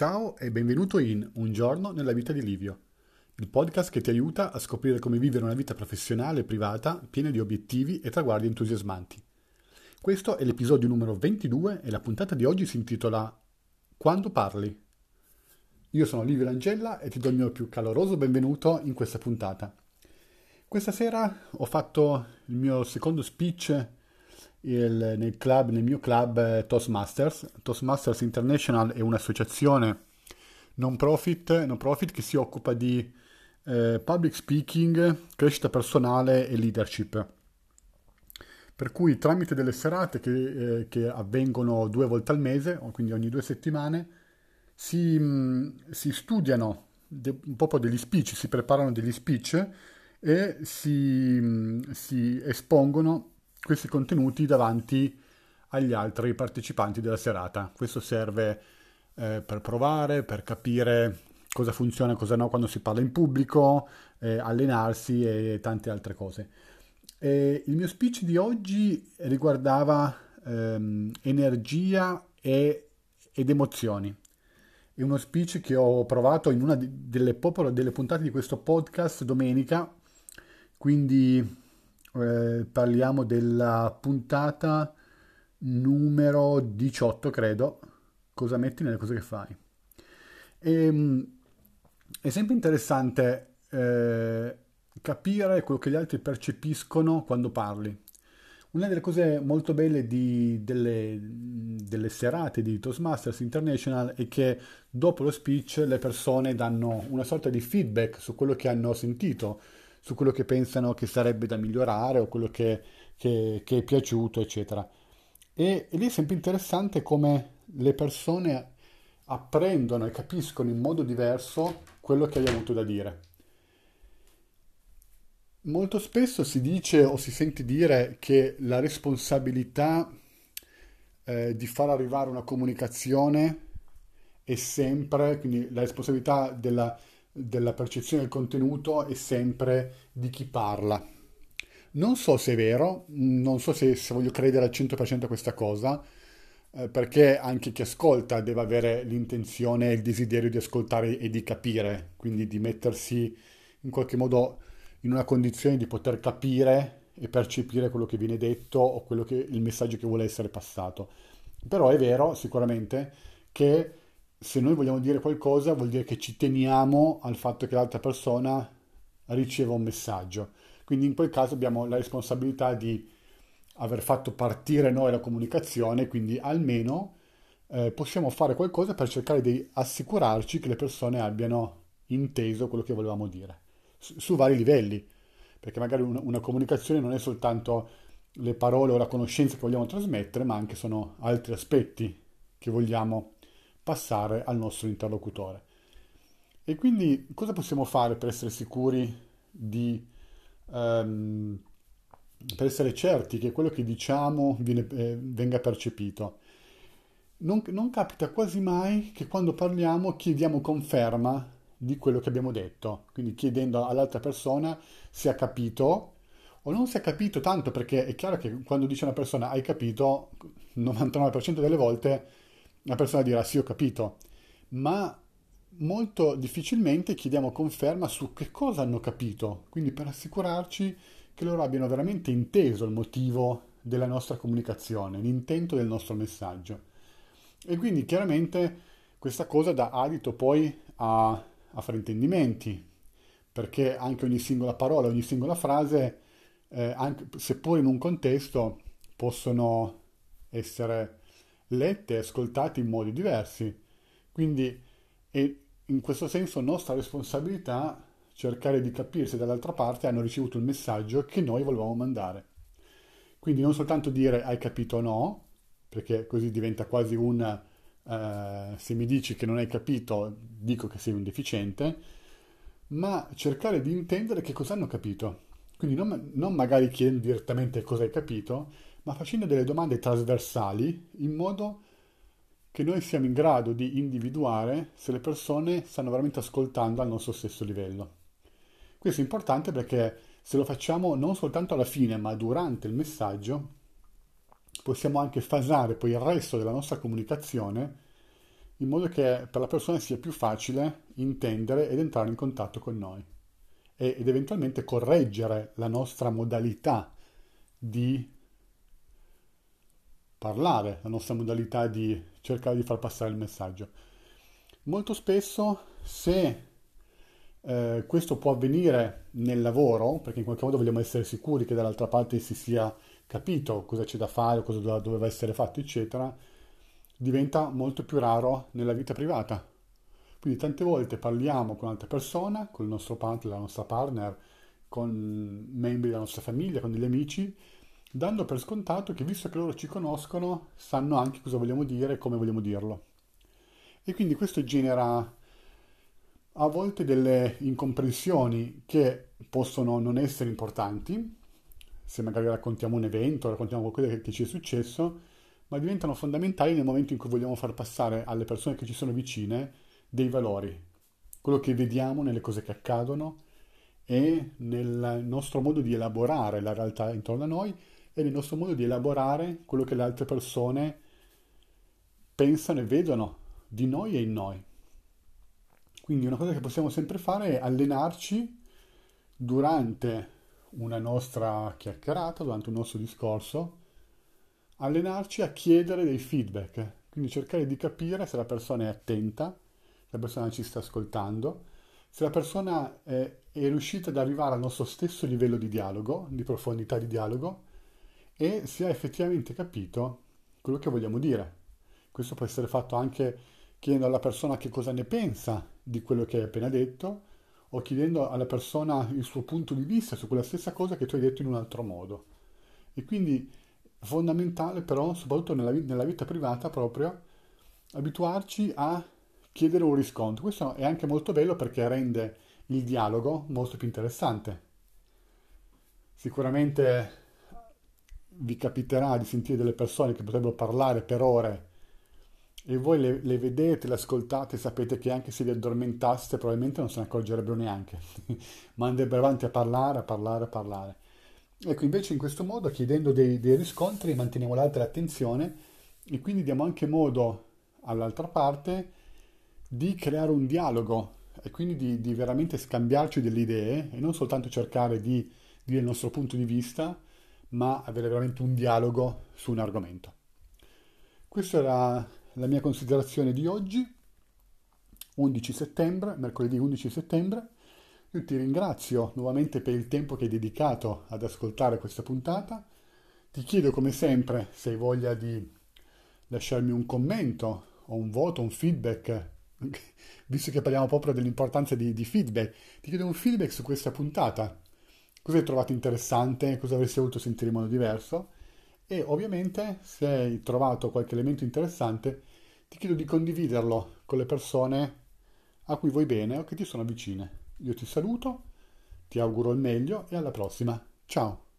Ciao e benvenuto in Un giorno nella vita di Livio, il podcast che ti aiuta a scoprire come vivere una vita professionale e privata piena di obiettivi e traguardi entusiasmanti. Questo è l'episodio numero 22 e la puntata di oggi si intitola Quando parli. Io sono Livio Langella e ti do il mio più caloroso benvenuto in questa puntata. Questa sera ho fatto il mio secondo speech il, nel, club, nel mio club eh, Toastmasters. Toastmasters International è un'associazione non profit, non profit che si occupa di eh, public speaking, crescita personale e leadership. Per cui tramite delle serate che, eh, che avvengono due volte al mese, quindi ogni due settimane, si, mh, mm, si studiano de, un po' degli speech, si preparano degli speech e si, mh, mm, si espongono questi contenuti davanti agli altri partecipanti della serata. Questo serve eh, per provare, per capire cosa funziona e cosa no quando si parla in pubblico, eh, allenarsi e tante altre cose. E il mio speech di oggi riguardava ehm, energia e, ed emozioni. È uno speech che ho provato in una delle, delle puntate di questo podcast domenica, quindi eh, parliamo della puntata numero 18, credo. Cosa metti nelle cose che fai? E, ehm, è sempre interessante eh, capire quello che gli altri percepiscono quando parli. Una delle cose molto belle di, delle, delle, serate di Toastmasters International è che dopo lo speech le persone danno una sorta di feedback su quello che hanno sentito su quello che pensano che sarebbe da migliorare o quello che, che, che è piaciuto, eccetera. E, e lì è sempre interessante come le persone apprendono e capiscono in modo diverso quello che hai avuto da dire. Molto spesso si dice o si sente dire che la responsabilità eh, di far arrivare una comunicazione è sempre, quindi la responsabilità della, della percezione del contenuto è sempre di chi parla. Non so se è vero, non so se, se voglio credere al 100% a questa cosa, eh, perché anche chi ascolta deve avere l'intenzione e il desiderio di ascoltare e di capire, quindi di mettersi in qualche modo in una condizione di poter capire e percepire quello che viene detto o quello che, il messaggio che vuole essere passato. Però è vero sicuramente che se noi vogliamo dire qualcosa vuol dire che ci teniamo al fatto che l'altra persona riceva un messaggio. Quindi in quel caso abbiamo la responsabilità di aver fatto partire noi la comunicazione, quindi almeno eh, possiamo fare qualcosa per cercare di assicurarci che le persone abbiano inteso quello che volevamo dire, su, su vari livelli, perché magari una, una comunicazione non è soltanto le parole o la conoscenza che vogliamo trasmettere, ma anche sono altri aspetti che vogliamo passare al nostro interlocutore. E quindi cosa possiamo fare per essere sicuri di... Um, per essere certi che quello che diciamo viene, eh, venga percepito? Non, non capita quasi mai che quando parliamo chiediamo conferma di quello che abbiamo detto, quindi chiedendo all'altra persona se ha capito o non si è capito tanto perché è chiaro che quando dice una persona hai capito, 99% delle volte la persona dirà sì ho capito, ma molto difficilmente chiediamo conferma su che cosa hanno capito, quindi per assicurarci che loro abbiano veramente inteso il motivo della nostra comunicazione, l'intento del nostro messaggio. E quindi chiaramente questa cosa dà adito poi a, a fraintendimenti, perché anche ogni singola parola, ogni singola frase, eh, anche, seppur in un contesto, possono essere lette e ascoltate in modi diversi. Quindi è in questo senso nostra responsabilità cercare di capire se dall'altra parte hanno ricevuto il messaggio che noi volevamo mandare. Quindi non soltanto dire hai capito o no, perché così diventa quasi un uh, se mi dici che non hai capito dico che sei un deficiente, ma cercare di intendere che cosa hanno capito. Quindi non, non magari chiedere direttamente cosa hai capito, ma facendo delle domande trasversali in modo che noi siamo in grado di individuare se le persone stanno veramente ascoltando al nostro stesso livello. Questo è importante perché se lo facciamo non soltanto alla fine, ma durante il messaggio, possiamo anche fasare poi il resto della nostra comunicazione in modo che per la persona sia più facile intendere ed entrare in contatto con noi ed eventualmente correggere la nostra modalità di parlare, la nostra modalità di cercare di far passare il messaggio. Molto spesso se eh, questo può avvenire nel lavoro, perché in qualche modo vogliamo essere sicuri che dall'altra parte si sia capito cosa c'è da fare, cosa doveva essere fatto, eccetera, diventa molto più raro nella vita privata. Quindi tante volte parliamo con un'altra persona, con il nostro partner, la nostra partner, con membri della nostra famiglia, con degli amici, dando per scontato che visto che loro ci conoscono, sanno anche cosa vogliamo dire e come vogliamo dirlo. E quindi questo genera a volte delle incomprensioni che possono non essere importanti, se magari raccontiamo un evento, raccontiamo qualcosa che, che ci è successo, ma diventano fondamentali nel momento in cui vogliamo far passare alle persone che ci sono vicine dei valori, quello che vediamo nelle cose che accadono e nel nostro modo di elaborare la realtà intorno a noi e nel nostro modo di elaborare quello che le altre persone pensano e vedono di noi e in noi. Quindi una cosa che possiamo sempre fare è allenarci durante una nostra chiacchierata, durante un nostro discorso, allenarci a chiedere dei feedback, quindi cercare di capire se la persona è attenta, se la persona ci sta ascoltando, se la persona è, è riuscita ad arrivare al nostro stesso livello di dialogo, di profondità di dialogo, e se ha effettivamente capito quello che vogliamo dire. Questo può essere fatto anche chiedendo alla persona che cosa ne pensa di quello che hai appena detto o chiedendo alla persona il suo punto di vista su quella stessa cosa che tu hai detto in un altro modo. E quindi fondamentale però, soprattutto nella, nella vita privata proprio, abituarci a chiedere un riscontro. Questo è anche molto bello perché rende il dialogo molto più interessante. Sicuramente vi capiterà di sentire delle persone che potrebbero parlare per ore e voi le, le, vedete, le ascoltate, sapete che anche se vi addormentaste probabilmente non se ne accorgerebbero neanche, ma andrebbero avanti a parlare, a parlare, a parlare. Ecco, invece in questo modo, chiedendo dei, dei riscontri, manteniamo l'altra attenzione e quindi diamo anche modo all'altra parte di creare un dialogo e quindi di, di veramente scambiarci delle idee e non soltanto cercare di dire il nostro punto di vista, ma avere veramente un dialogo su un argomento. Questo era la mia considerazione di oggi, 11 settembre, mercoledì 11 settembre. Io ti ringrazio nuovamente per il tempo che hai dedicato ad ascoltare questa puntata. Ti chiedo come sempre se hai voglia di lasciarmi un commento o un voto, un feedback, visto che parliamo proprio dell'importanza di, di feedback. Ti chiedo un feedback su questa puntata. Cosa hai trovato interessante? Cosa avresti voluto sentire in modo diverso? e ovviamente se hai trovato qualche elemento interessante ti chiedo di condividerlo con le persone a cui vuoi bene o che ti sono vicine. Io ti saluto, ti auguro il meglio e alla prossima. Ciao!